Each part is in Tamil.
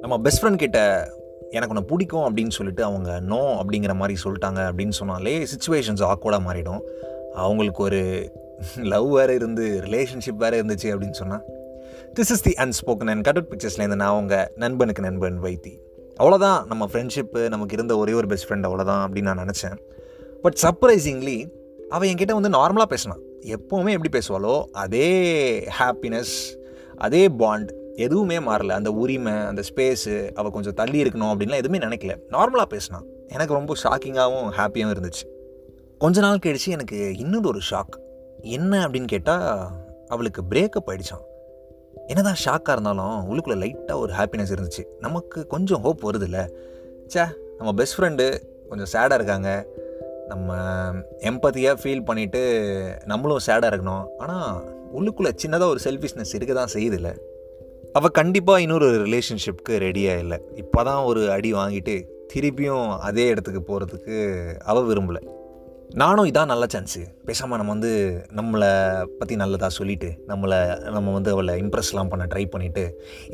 நம்ம பெஸ்ட் ஃப்ரெண்ட் கிட்ட எனக்கு உன்னை பிடிக்கும் அப்படின்னு சொல்லிட்டு அவங்க நோ அப்படிங்கிற மாதிரி சொல்லிட்டாங்க அப்படின்னு சொன்னாலே சுச்சுவேஷன்ஸ் ஆக்வர்டாக மாறிடும். அவங்களுக்கு ஒரு லவ் வேறு இருந்து ரிலேஷன்ஷிப் வேறு இருந்துச்சு அப்படின்னு சொன்னால் this is the unspoken and cut பிக்சர்ஸ்லேருந்து நான் அவங்க நண்பனுக்கு நண்பன் வைத்தி. அவ்வளோதான் நம்ம ஃப்ரெண்ட்ஷிப்பு நமக்கு இருந்த ஒரே ஒரு பெஸ்ட் ஃப்ரெண்ட் அவ்வளோதான் அப்படின்னு நான் நினச்சேன். பட் சர்ப்ரைசிங்லி அவள் என்கிட்ட வந்து நார்மலாக பேசினான் எப்போவுமே எப்படி பேசுவாளோ அதே ஹாப்பினஸ் அதே பாண்ட் எதுவுமே மாறல. அந்த உரிமை அந்த ஸ்பேஸு அவள் கொஞ்சம் தள்ளி இருக்கணும் அப்படின்லாம் எதுவுமே நினைக்கல. நார்மலாக பேசினான் எனக்கு ரொம்ப ஷாக்கிங்காகவும் ஹாப்பியாகவும் இருந்துச்சு. கொஞ்ச நாள் கழிச்சு எனக்கு இன்னொரு ஒரு ஷாக் என்ன அப்படின்னு கேட்டால் அவளுக்கு பிரேக்கப் ஆயிடுச்சான் என்னதான் ஷாக்காக இருந்தாலும் உள்ளுக்குள்ளே லைட்டாக ஒரு ஹாப்பினஸ் இருந்துச்சு. நமக்கு கொஞ்சம் ஹோப் வருதுல்ல. ச்சே நம்ம பெஸ்ட் ஃப்ரெண்டு கொஞ்சம் சேடாக இருக்காங்க. நம்ம எம்பத்தியாக ஃபீல் பண்ணிவிட்டு நம்மளும் சேடாக இருக்கணும். ஆனால் உள்ளுக்குள்ளே சின்னதாக ஒரு செல்ஃபிஷ்னஸ் இருக்க தான் செய்யுதுல்ல. அவள் கண்டிப்பாக இன்னொரு ரிலேஷன்ஷிப்க்கு ரெடியாக இல்லை. இப்போ தான் ஒரு அடி வாங்கிட்டு திருப்பியும் அதே இடத்துக்கு போகிறதுக்கு அவள் விரும்பலை. நானும் இதான் நல்ல சான்ஸு பேசாமல் நம்ம வந்து நம்மளை பற்றி நல்லதாக சொல்லிவிட்டு நம்மளை நம்ம வந்து அவளை இம்ப்ரெஸ்லாம் பண்ண ட்ரை பண்ணிவிட்டு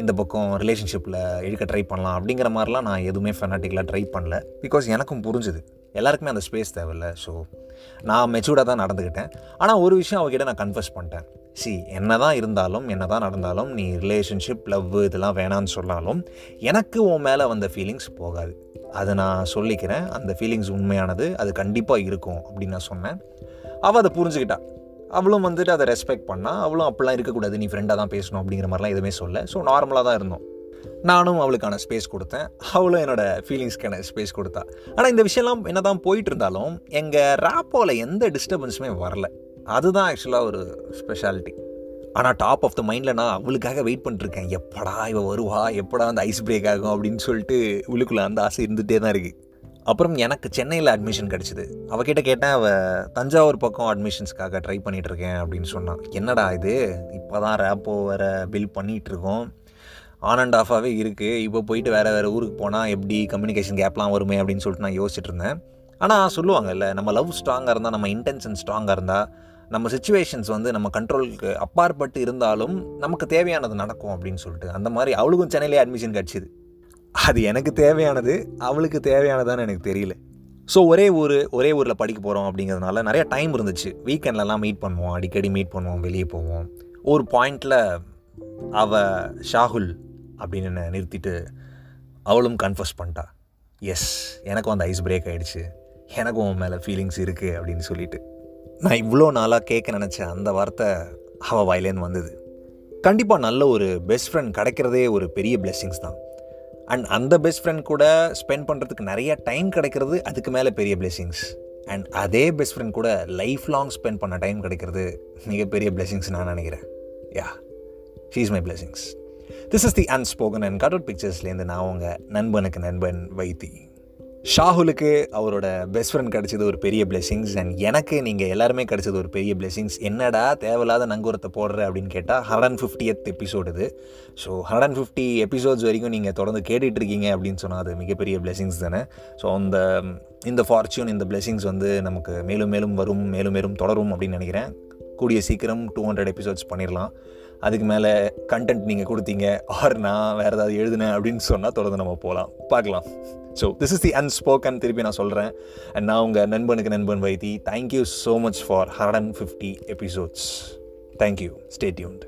இந்த பக்கம் ரிலேஷன்ஷிப்பில் இழுக்க ட்ரை பண்ணலாம் அப்படிங்கிற மாதிரிலாம் நான் எதுவுமே ஃபெனாட்டிக்கலாக ட்ரை பண்ணல. பிகாஸ் எனக்கும் புரிஞ்சுது. எல்லாருக்குமே அந்த ஸ்பேஸ் தேவையில்ல. ஸோ நான் மெச்சூர்டாக தான் நடந்துக்கிட்டேன் ஆனால் ஒரு விஷயம் அவகிட்ட நான் கன்ஃபர்ஸ் பண்ணிட்டேன். சி என்ன தான் இருந்தாலும் என்ன தான் நடந்தாலும் நீ ரிலேஷன்ஷிப் லவ் இதெல்லாம் வேணான்னு சொன்னாலும் எனக்கு உன் மேலே வந்த ஃபீலிங்ஸ் போகாது. அதை நான் சொல்லிக்கிறேன். அந்த ஃபீலிங்ஸ் உண்மையானது அது கண்டிப்பாக இருக்கும் அப்படின்னு நான் சொன்னேன். அவள் அதை புரிஞ்சுக்கிட்டா. அவளும் வந்துட்டு அதை ரெஸ்பெக்ட் பண்ணால் அவளும் அப்படிலாம் இருக்கக்கூடாது. நீ ஃப்ரெண்டாக தான் பேசணும் அப்படிங்கிற மாதிரிலாம் எதுவுமே சொல்ல. ஸோ நார்மலாக தான் இருந்தோம். நானும் அவளுக்கான ஸ்பேஸ் கொடுத்தேன். அவளும் என்னோடய ஃபீலிங்ஸ்க்கான ஸ்பேஸ் கொடுத்தா. ஆனால் இந்த விஷயம்லாம் என்ன தான் போயிட்டு இருந்தாலும் எங்கள் ரேப்போவில் எந்த டிஸ்டர்பன்ஸுமே வரல. அதுதான் ஆக்சுவலாக ஒரு ஸ்பெஷாலிட்டி ஆனால் டாப் ஆஃப் த மைண்டில் நான் அவளுக்காக வெயிட் பண்ணிட்டுருக்கேன் எப்படா இவ வருவா? எப்படா அந்த ஐஸ் பிரேக் ஆகும்? அப்படின்னு சொல்லிட்டு உள்ளுக்குள்ளே அந்த ஆசை இருந்துகிட்டே தான் இருக்குது அப்புறம் எனக்கு சென்னையில் அட்மிஷன் கிடச்சிது. அவகிட்ட கேட்டேன் அவள் தஞ்சாவூர் பக்கம் அட்மிஷன்ஸ்க்காக ட்ரை பண்ணிகிட்ருக்கேன் அப்படின்னு சொன்னான். என்னடா இது? இப்போ தான் ரேப்போ வேறு பில் பண்ணிகிட்ருக்கோம் ஆன் அண்ட் ஆஃபாகவே இருக்குது இப்போ போயிட்டு வேறு வேறு ஊருக்கு போனால் எப்படி கம்யூனிகேஷன் கேப்லாம் வருமே அப்படின்னு சொல்லிட்டு நான் யோசிச்சுட்டு இருந்தேன். ஆனால் சொல்லுவாங்கல்ல நம்ம லவ் ஸ்ட்ராங்காக இருந்தால் நம்ம இன்டென்ஷன் ஸ்ட்ராங்காக இருந்தால் நம்ம சுச்சுவேஷன்ஸ் வந்து நம்ம கண்ட்ரோலுக்கு அப்பாற்பட்டு இருந்தாலும் நமக்கு தேவையானது நடக்கும் அப்படின்னு சொல்லிட்டு. அந்த மாதிரி அவளுக்கும் சென்னையிலே அட்மிஷன் கிடச்சிது. அது எனக்கு தேவையானது அவளுக்கு தேவையானதான்னு எனக்கு தெரியல. ஸோ ஒரே ஊர் ஒரே ஊரில் படிக்க போகிறோம் அப்படிங்கிறதுனால நிறைய டைம் இருந்துச்சு. வீக்கெண்ட்லலாம் மீட் பண்ணுவோம் அடிக்கடி மீட் பண்ணுவோம் வெளியே போவோம். ஒரு பாயிண்டில் அவள் ஷாகுல் அப்படின்னு என்னை நிறுத்திட்டு அவளும் கன்ஃபர்ஸ் பண்ணிட்டா. எஸ் எனக்கும் அந்த ஐஸ் பிரேக் ஆகிடுச்சு எனக்கும் உன் மேலே ஃபீலிங்ஸ் இருக்குது அப்படின்னு சொல்லிட்டு. நான் இவ்வளோ நாளாக கேட்க நினச்ச அந்த வார்த்தை அவள் வாயிலேருந்து வந்தது. கண்டிப்பாக நல்ல ஒரு பெஸ்ட் ஃப்ரெண்ட் கிடைக்கிறதே ஒரு பெரிய பிளெஸ்ஸிங்ஸ் தான். அண்ட் அந்த பெஸ்ட் ஃப்ரெண்ட் கூட ஸ்பெண்ட் பண்ணுறதுக்கு நிறைய டைம் கிடைக்கிறது அதுக்கு மேலே பெரிய பிளெஸ்ஸிங்ஸ் அண்ட் அதே பெஸ்ட் ஃப்ரெண்ட் கூட லைஃப் லாங் ஸ்பெண்ட் பண்ண டைம் கிடைக்கிறது மிகப்பெரிய பிளெஸ்ஸிங்ஸ் நான் நினைக்கிறேன். Yeah she's my blessings this is the unspoken and cut out பிக்சர்ஸ்லேருந்து நான் உங்கள் நண்பனுக்கு நண்பன் வைத்தி. ஷாகுலுக்கு அவரோட பெஸ்ட் ஃப்ரெண்ட் கிடச்சது ஒரு பெரிய பிளெஸிங்ஸ் அண்ட் எனக்கு நீங்கள் எல்லாருமே கிடச்சது ஒரு பெரிய பிளெஸிங்ஸ் என்னடா தேவையில்லாத நங்கூரத்தை போடுற அப்படின்னு கேட்டால் ஹண்ட்ரட் அண்ட் ஃபிஃப்டியத் எபிசோடு இது. So hundred and fifty episodes வரைக்கும் நீங்கள் தொடர்ந்து கேட்டுட்ருக்கீங்க அப்படின்னு சொன்னால் அது மிகப்பெரிய பிளெஸிங்ஸ் தானே. ஸோ அந்த இந்த ஃபார்ச்சூன் இந்த பிளெஸிங்ஸ் வந்து நமக்கு மேலும் மேலும் வரும் மேலும் மேலும் தொடரும் அப்படின்னு நினைக்கிறேன். கூடிய சீக்கிரம் டூ ஹண்ட்ரட் எபிசோட்ஸ் பண்ணிடலாம். அதுக்கு மேலே கண்டென்ட் நீங்கள் கொடுத்தீங்க ஆர் நான் வேறு ஏதாவது எழுதுனேன் அப்படின்னு சொன்னால் தொடர்ந்து நம்ம போகலாம். பார்க்கலாம். So this is the unspoken திருப்பி நான் சொல்கிறேன் அண்ட் நான் உங்கள் நண்பனுக்கு நண்பன் Vaithi. Thank you so much for hundred and fifty episodes thank you stay tuned